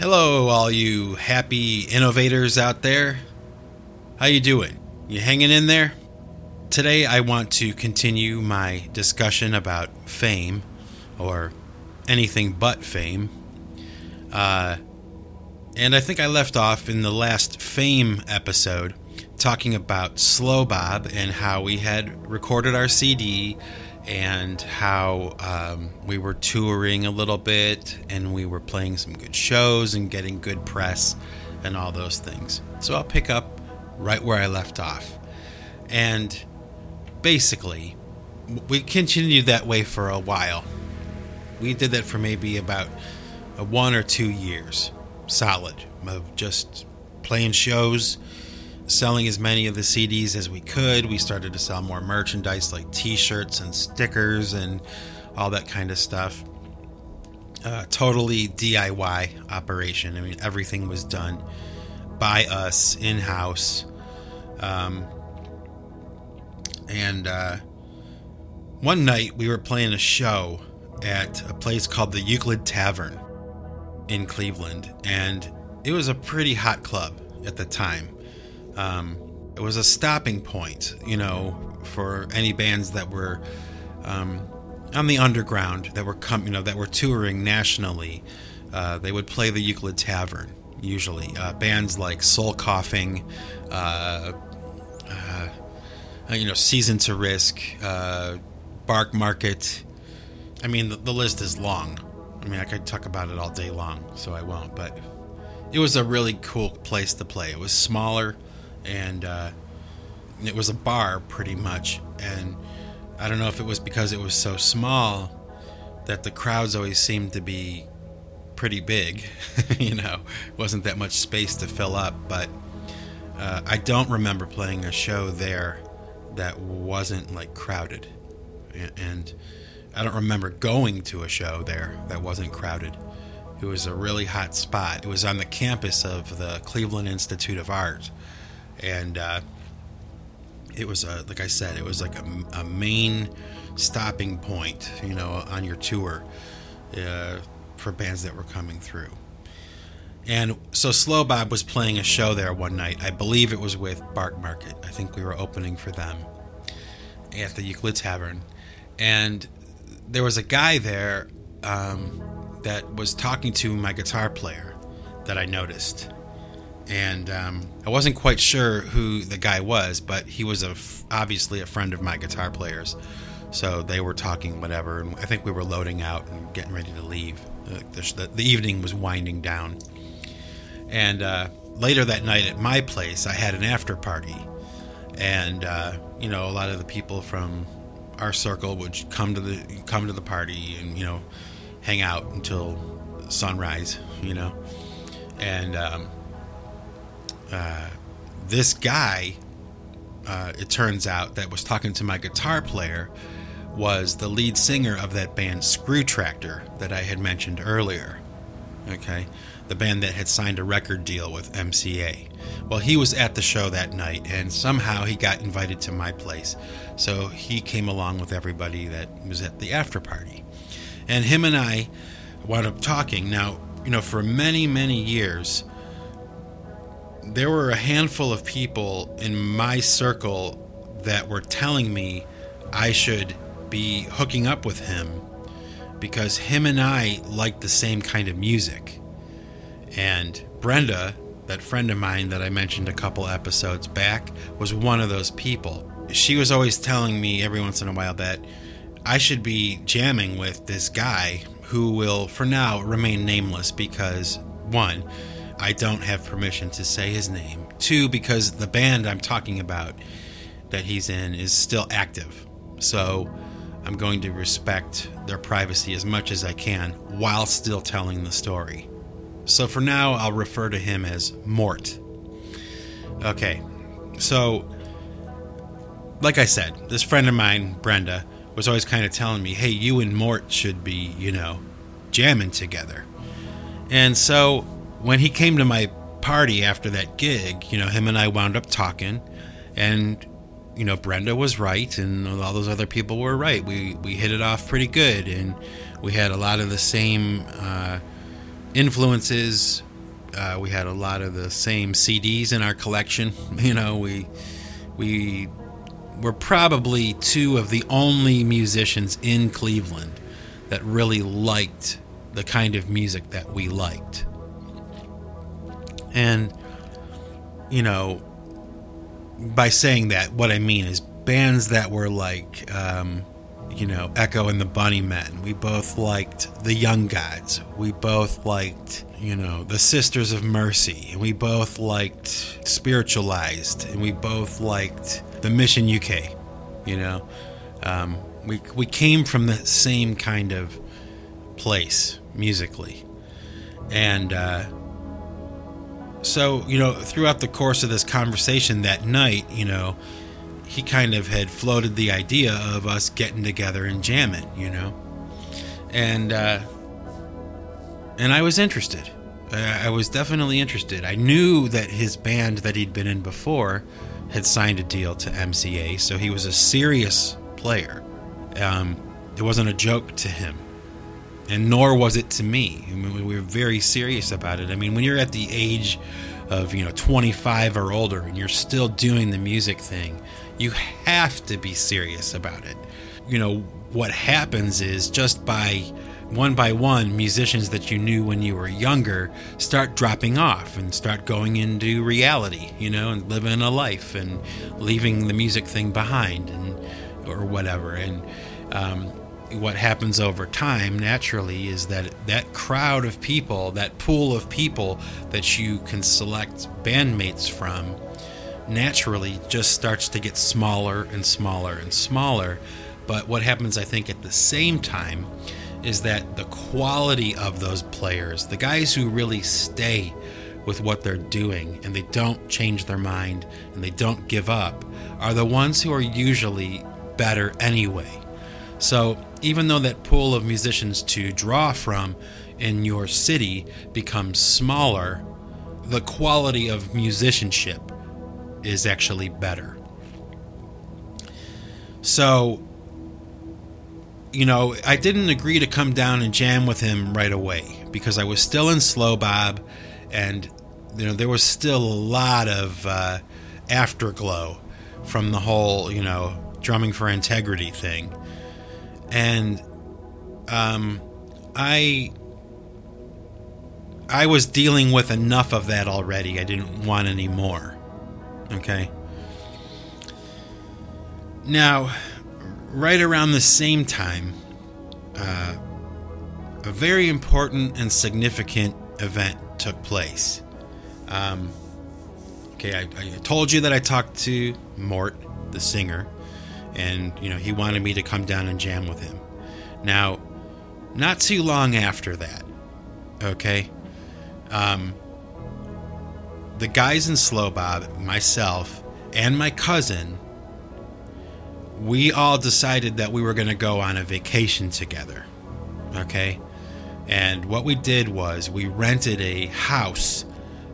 Hello, all you happy innovators out there. How you doing? You hanging in there? Today I want to continue my discussion about fame, or anything but fame. Uh, and I think I left off in the last fame episode talking about Slow Bob and how we had recorded our CD and how um, we were touring a little bit and we were playing some good shows and getting good press and all those things. So I'll pick up right where I left off. And basically, we continued that way for a while. We did that for maybe about a one or two years solid of just playing shows selling as many of the CDs as we could. We started to sell more merchandise like t shirts and stickers and all that kind of stuff. Uh, totally DIY operation. I mean, everything was done by us in house. Um, and uh, one night we were playing a show at a place called the Euclid Tavern in Cleveland, and it was a pretty hot club at the time. Um, it was a stopping point, you know, for any bands that were um, on the underground that were com- you know that were touring nationally. Uh, they would play the Euclid Tavern usually. Uh, bands like Soul Coughing, uh, uh you know, Season to Risk, uh, Bark Market. I mean, the, the list is long. I mean, I could talk about it all day long, so I won't. But it was a really cool place to play. It was smaller and uh, it was a bar pretty much. And I don't know if it was because it was so small that the crowds always seemed to be pretty big. you know, wasn't that much space to fill up. But uh, I don't remember playing a show there that wasn't like crowded, and I don't remember going to a show there that wasn't crowded. It was a really hot spot. It was on the campus of the Cleveland Institute of Art, and uh, it was a like I said, it was like a, a main stopping point, you know, on your tour uh, for bands that were coming through. And so Slow Bob was playing a show there one night. I believe it was with Bark Market. I think we were opening for them at the Euclid Tavern, and there was a guy there um, that was talking to my guitar player that I noticed and um, I wasn't quite sure who the guy was, but he was a f- obviously a friend of my guitar players. So they were talking whatever, and I think we were loading out and getting ready to leave. The, the, the evening was winding down, and uh, later that night at my place, I had an after party, and uh, you know a lot of the people from our circle would come to the come to the party and you know hang out until sunrise, you know, and um, uh, this guy, uh, it turns out, that was talking to my guitar player was the lead singer of that band Screw Tractor that I had mentioned earlier. Okay, the band that had signed a record deal with MCA. Well, he was at the show that night, and somehow he got invited to my place. So he came along with everybody that was at the after party. And him and I wound up talking. Now, you know, for many, many years, there were a handful of people in my circle that were telling me I should be hooking up with him because him and I liked the same kind of music. And Brenda, that friend of mine that I mentioned a couple episodes back, was one of those people. She was always telling me every once in a while that I should be jamming with this guy who will, for now, remain nameless because, one, I don't have permission to say his name. Two, because the band I'm talking about that he's in is still active. So I'm going to respect their privacy as much as I can while still telling the story. So for now, I'll refer to him as Mort. Okay, so like I said, this friend of mine, Brenda, was always kind of telling me, hey, you and Mort should be, you know, jamming together. And so when he came to my party after that gig, you know, him and I wound up talking, and you know, Brenda was right, and all those other people were right. We we hit it off pretty good, and we had a lot of the same uh, influences Uh, we had a lot of the same CDs in our collection. You know, we we were probably two of the only musicians in Cleveland that really liked the kind of music that we liked. And you know, by saying that, what I mean is bands that were like, um, you know, Echo and the Bunnymen. We both liked the Young Gods. We both liked, you know, the Sisters of Mercy. And we both liked Spiritualized. And we both liked the Mission UK. You know, um, we we came from the same kind of place musically, and. Uh, so you know throughout the course of this conversation that night you know he kind of had floated the idea of us getting together and jamming you know? And uh and i was interested. I was definitely interested. I knew that his band that he'd been in before had signed a deal to mca so he was a serious player. Um it wasn't a joke to him and nor was it to me. I mean, we were very serious about it. I mean, when you're at the age of you know 25 or older and you're still doing the music thing, you have to be serious about it. You know what happens is just by one by one, musicians that you knew when you were younger start dropping off and start going into reality, you know, and living a life and leaving the music thing behind and or whatever. And um, what happens over time naturally is that that crowd of people, that pool of people that you can select bandmates from, naturally just starts to get smaller and smaller and smaller. But what happens, I think, at the same time is that the quality of those players, the guys who really stay with what they're doing and they don't change their mind and they don't give up, are the ones who are usually better anyway. So even though that pool of musicians to draw from in your city becomes smaller, the quality of musicianship is actually better. So, you know, I didn't agree to come down and jam with him right away because I was still in Slow Bob and, you know, there was still a lot of uh, afterglow from the whole, you know, drumming for integrity thing and um, I I was dealing with enough of that already. I didn't want any more. Okay. Now, right around the same time, uh, a very important and significant event took place. Um, okay, I, I told you that I talked to Mort, the singer, and you know he wanted me to come down and jam with him. Now, not too long after that, okay, um, the guys in Slow Bob, myself, and my cousin, we all decided that we were going to go on a vacation together, okay. And what we did was we rented a house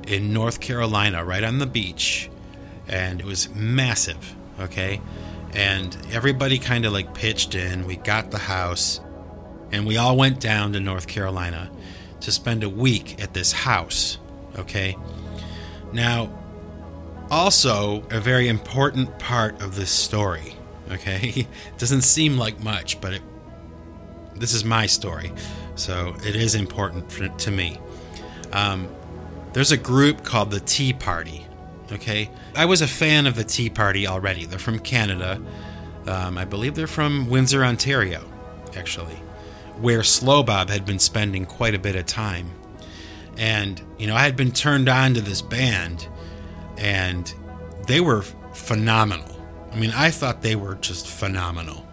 in North Carolina, right on the beach, and it was massive, okay and everybody kind of like pitched in. We got the house, and we all went down to North Carolina to spend a week at this house. Okay. Now, also, a very important part of this story. Okay. it doesn't seem like much, but it, this is my story. So it is important for, to me. Um, there's a group called the Tea Party Okay, I was a fan of the Tea Party already. They're from Canada. Um, I believe they're from Windsor, Ontario, actually, where Slow Bob had been spending quite a bit of time. And you know, I had been turned on to this band, and they were phenomenal. I mean, I thought they were just phenomenal,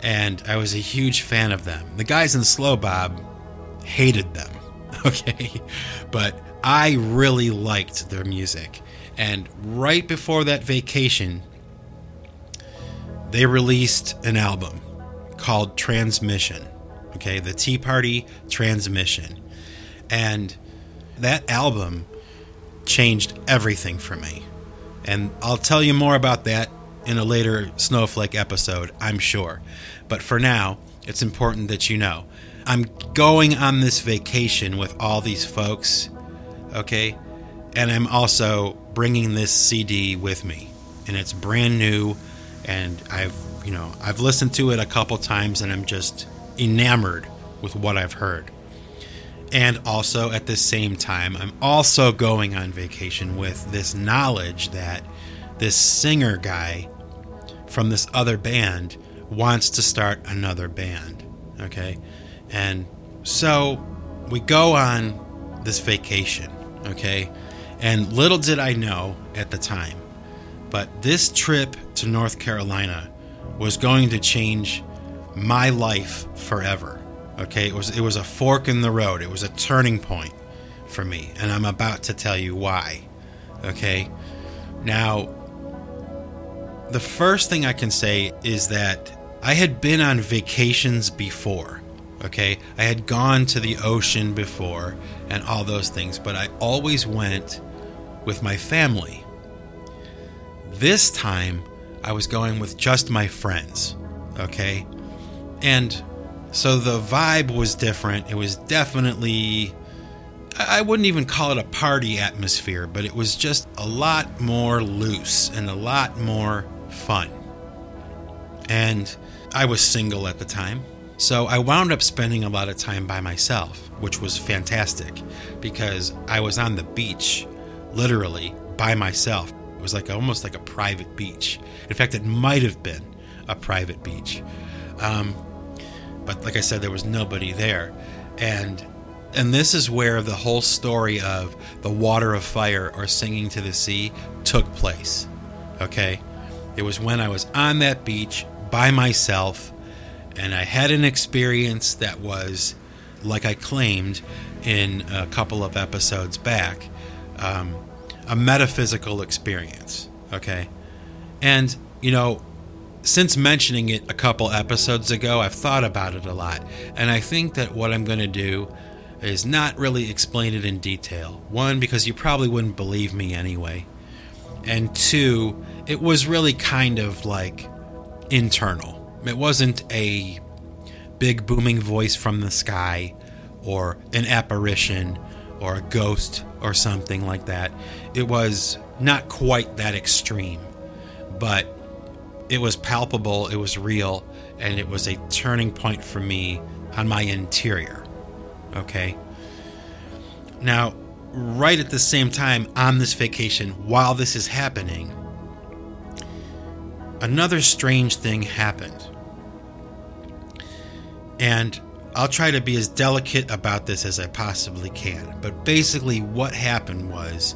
and I was a huge fan of them. The guys in Slow Bob hated them, okay, but I really liked their music and right before that vacation, they released an album called Transmission. Okay, the Tea Party Transmission. And that album changed everything for me. And I'll tell you more about that in a later Snowflake episode, I'm sure. But for now, it's important that you know I'm going on this vacation with all these folks Okay? And I'm also bringing this CD with me. And it's brand new and I've, you know, I've listened to it a couple times and I'm just enamored with what I've heard. And also at the same time, I'm also going on vacation with this knowledge that this singer guy from this other band wants to start another band. Okay? And so we go on this vacation. Okay? And little did I know at the time, but this trip to North Carolina was going to change my life forever. Okay? It was it was a fork in the road. It was a turning point for me, and I'm about to tell you why. Okay? Now, the first thing I can say is that I had been on vacations before. Okay, I had gone to the ocean before and all those things, but I always went with my family. This time, I was going with just my friends. Okay, and so the vibe was different. It was definitely, I wouldn't even call it a party atmosphere, but it was just a lot more loose and a lot more fun. And I was single at the time. So I wound up spending a lot of time by myself, which was fantastic because I was on the beach, literally by myself. It was like almost like a private beach. In fact, it might have been a private beach. Um, but like I said, there was nobody there. And and this is where the whole story of the water of fire or singing to the sea took place. Okay? It was when I was on that beach by myself and I had an experience that was, like I claimed in a couple of episodes back, um, a metaphysical experience. Okay. And, you know, since mentioning it a couple episodes ago, I've thought about it a lot. And I think that what I'm going to do is not really explain it in detail. One, because you probably wouldn't believe me anyway. And two, it was really kind of like internal. It wasn't a big booming voice from the sky or an apparition or a ghost or something like that. It was not quite that extreme, but it was palpable, it was real, and it was a turning point for me on my interior. Okay? Now, right at the same time on this vacation, while this is happening, another strange thing happened. And I'll try to be as delicate about this as I possibly can. But basically, what happened was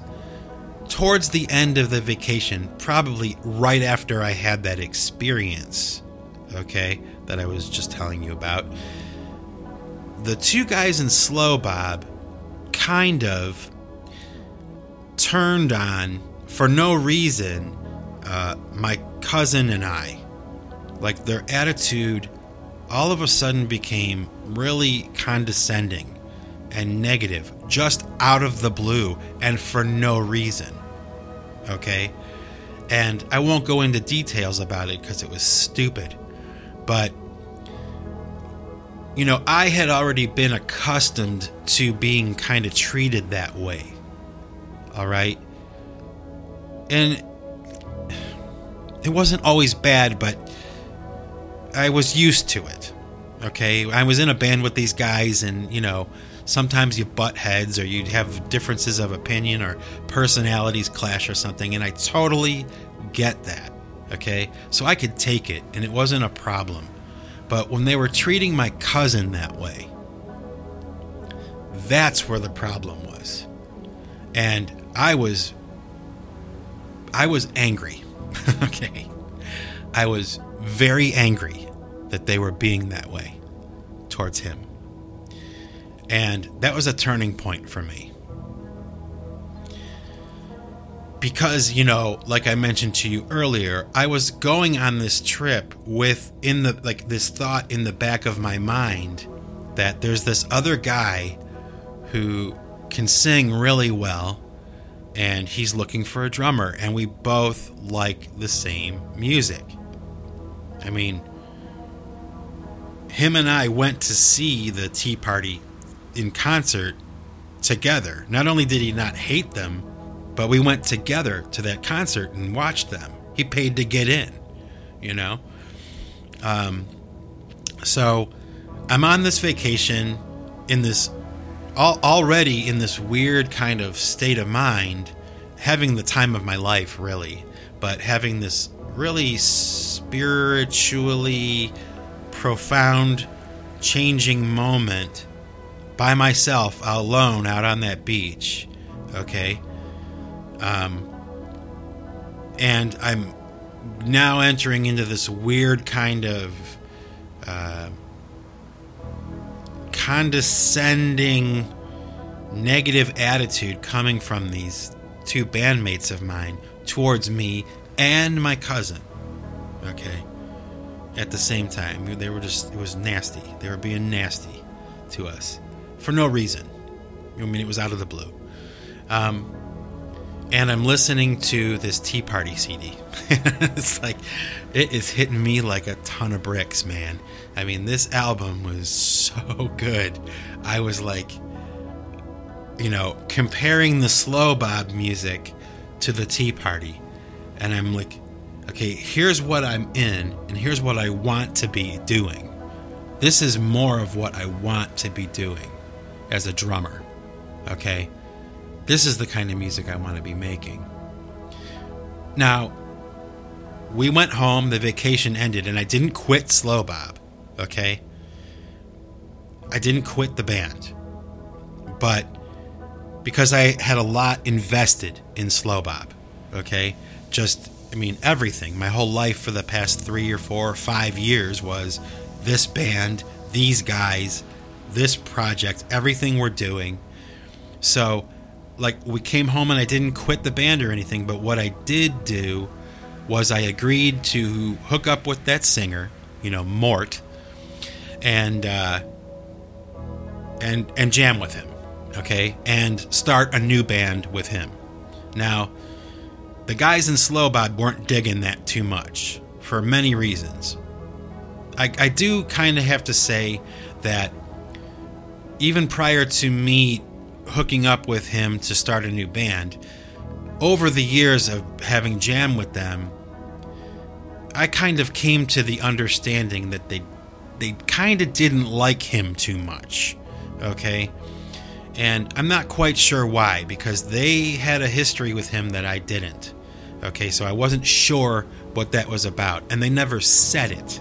towards the end of the vacation, probably right after I had that experience, okay, that I was just telling you about, the two guys in Slow Bob kind of turned on, for no reason, uh, my cousin and I. Like their attitude all of a sudden became really condescending and negative just out of the blue and for no reason. Okay? And I won't go into details about it because it was stupid. But, you know, I had already been accustomed to being kind of treated that way. All right? And it wasn't always bad, but I was used to it. Okay, I was in a band with these guys, and you know, sometimes you butt heads or you have differences of opinion or personalities clash or something, and I totally get that. Okay, so I could take it, and it wasn't a problem. But when they were treating my cousin that way, that's where the problem was. And I was I was angry. okay. I was very angry that they were being that way towards him. And that was a turning point for me. Because, you know, like I mentioned to you earlier, I was going on this trip with in the like this thought in the back of my mind that there's this other guy who can sing really well and he's looking for a drummer and we both like the same music. I mean, him and I went to see the Tea Party in concert together. Not only did he not hate them, but we went together to that concert and watched them. He paid to get in, you know? Um, so I'm on this vacation in this already in this weird kind of state of mind, having the time of my life, really, but having this really spiritually profound, changing moment by myself, alone, out on that beach. Okay. Um, and I'm now entering into this weird kind of uh, condescending, negative attitude coming from these two bandmates of mine towards me and my cousin. Okay. At the same time, they were just, it was nasty. They were being nasty to us for no reason. I mean, it was out of the blue. Um, and I'm listening to this Tea Party CD. it's like it is hitting me like a ton of bricks, man. I mean, this album was so good. I was like, you know, comparing the slow bob music to the Tea Party, and I'm like, okay, here's what I'm in, and here's what I want to be doing. This is more of what I want to be doing as a drummer. Okay? This is the kind of music I want to be making. Now, we went home, the vacation ended, and I didn't quit Slow Bob, okay? I didn't quit the band. But because I had a lot invested in Slow Bob, okay? Just, I mean, everything. My whole life for the past three or four or five years was this band, these guys, this project, everything we're doing. So, like we came home and I didn't quit the band or anything, but what I did do was I agreed to hook up with that singer, you know, Mort, and uh, and and jam with him, okay, and start a new band with him. Now, the guys in Slowbob weren't digging that too much for many reasons. I, I do kind of have to say that even prior to me hooking up with him to start a new band, over the years of having jam with them, I kind of came to the understanding that they they kind of didn't like him too much. Okay? And I'm not quite sure why because they had a history with him that I didn't. Okay, so I wasn't sure what that was about and they never said it.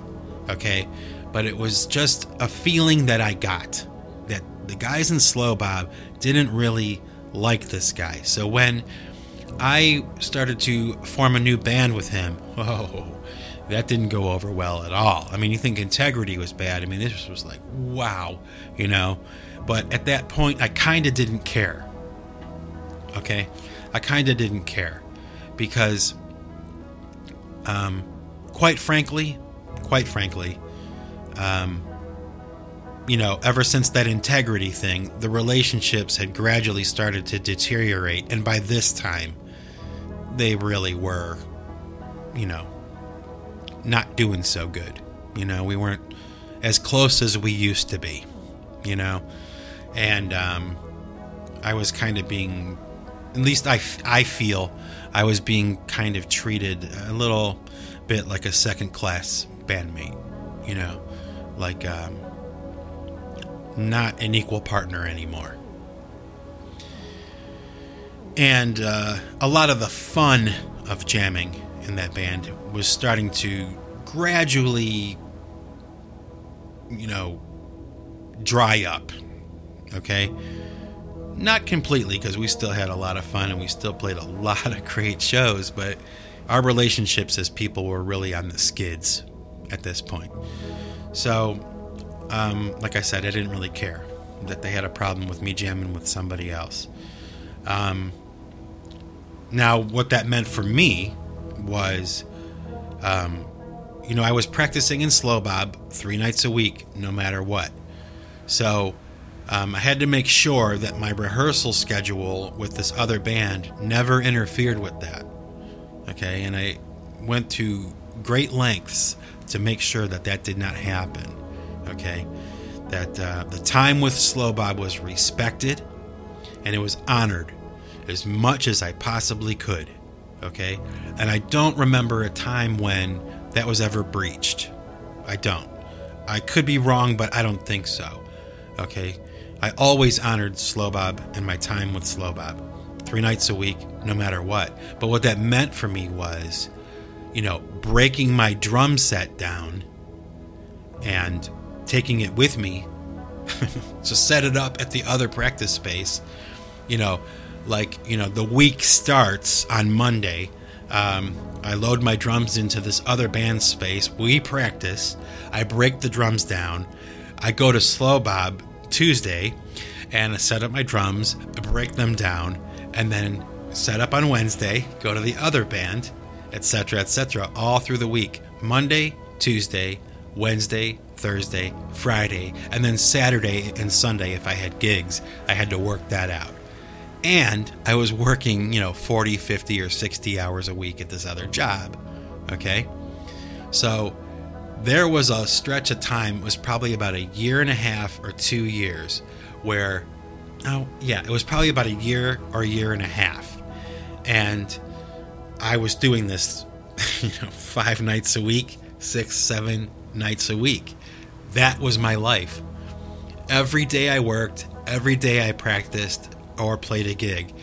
Okay? But it was just a feeling that I got that the guys in Slow Bob didn't really like this guy. So when I started to form a new band with him, oh, that didn't go over well at all. I mean, you think integrity was bad. I mean, this was like, wow, you know. But at that point, I kind of didn't care. Okay? I kind of didn't care because, um, quite frankly, quite frankly, um, you know, ever since that integrity thing, the relationships had gradually started to deteriorate. And by this time, they really were, you know, not doing so good. You know, we weren't as close as we used to be, you know. And um, I was kind of being, at least I, I feel, I was being kind of treated a little bit like a second class bandmate, you know, like, um, not an equal partner anymore. And uh, a lot of the fun of jamming in that band was starting to gradually, you know, dry up. Okay? Not completely, because we still had a lot of fun and we still played a lot of great shows, but our relationships as people were really on the skids at this point. So um, like I said, I didn't really care that they had a problem with me jamming with somebody else. Um, now, what that meant for me was, um, you know, I was practicing in slow bob three nights a week, no matter what. So um, I had to make sure that my rehearsal schedule with this other band never interfered with that. Okay, and I went to great lengths to make sure that that did not happen okay? That uh, the time with Slow Bob was respected and it was honored as much as I possibly could. Okay? And I don't remember a time when that was ever breached. I don't. I could be wrong, but I don't think so. Okay? I always honored Slow Bob and my time with Slow Bob. Three nights a week, no matter what. But what that meant for me was, you know, breaking my drum set down and taking it with me to set it up at the other practice space. You know, like, you know, the week starts on Monday. Um, I load my drums into this other band space. We practice. I break the drums down. I go to Slow Bob Tuesday and set up my drums, break them down, and then set up on Wednesday, go to the other band, etc., etc., all through the week. Monday, Tuesday, Wednesday, Thursday, Friday, and then Saturday and Sunday if I had gigs. I had to work that out. And I was working, you know, 40, 50, or 60 hours a week at this other job. Okay? So there was a stretch of time, it was probably about a year and a half or two years, where, oh, yeah, it was probably about a year or a year and a half. And I was doing this, you know, five nights a week, six, seven nights a week. That was my life. Every day I worked, every day I practiced or played a gig,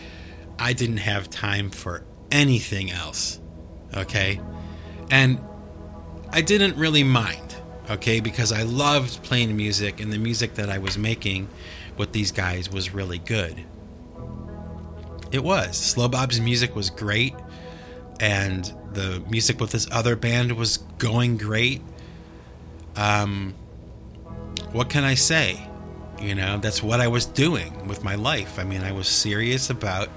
I didn't have time for anything else. Okay? And I didn't really mind, okay, because I loved playing music and the music that I was making with these guys was really good. It was. Slow Bob's music was great, and the music with this other band was going great. Um, what can I say? You know, that's what I was doing with my life. I mean, I was serious about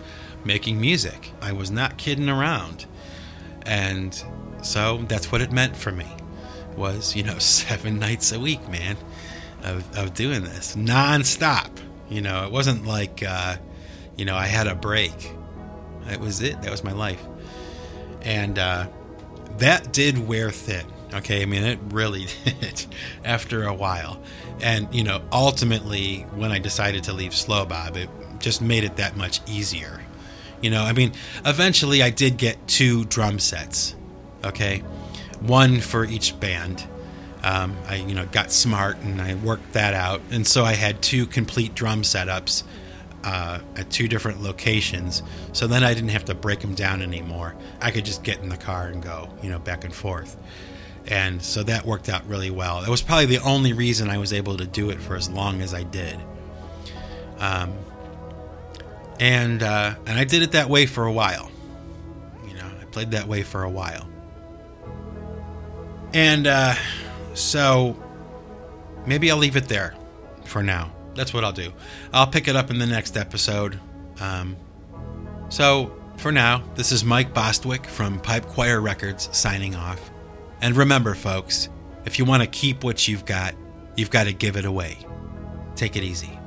making music. I was not kidding around. And so that's what it meant for me. Was, you know, 7 nights a week, man, of, of doing this nonstop. You know, it wasn't like uh, you know, I had a break. That was it. That was my life. And uh that did wear thin. Okay, I mean, it really did after a while. And, you know, ultimately, when I decided to leave Slow Bob, it just made it that much easier. You know, I mean, eventually I did get two drum sets, okay? One for each band. Um, I, you know, got smart and I worked that out. And so I had two complete drum setups uh, at two different locations. So then I didn't have to break them down anymore. I could just get in the car and go, you know, back and forth. And so that worked out really well. It was probably the only reason I was able to do it for as long as I did. Um, and uh, and I did it that way for a while. You know, I played that way for a while. And uh, so maybe I'll leave it there for now. That's what I'll do. I'll pick it up in the next episode. Um, so for now, this is Mike Bostwick from Pipe Choir Records signing off. And remember, folks, if you want to keep what you've got, you've got to give it away. Take it easy.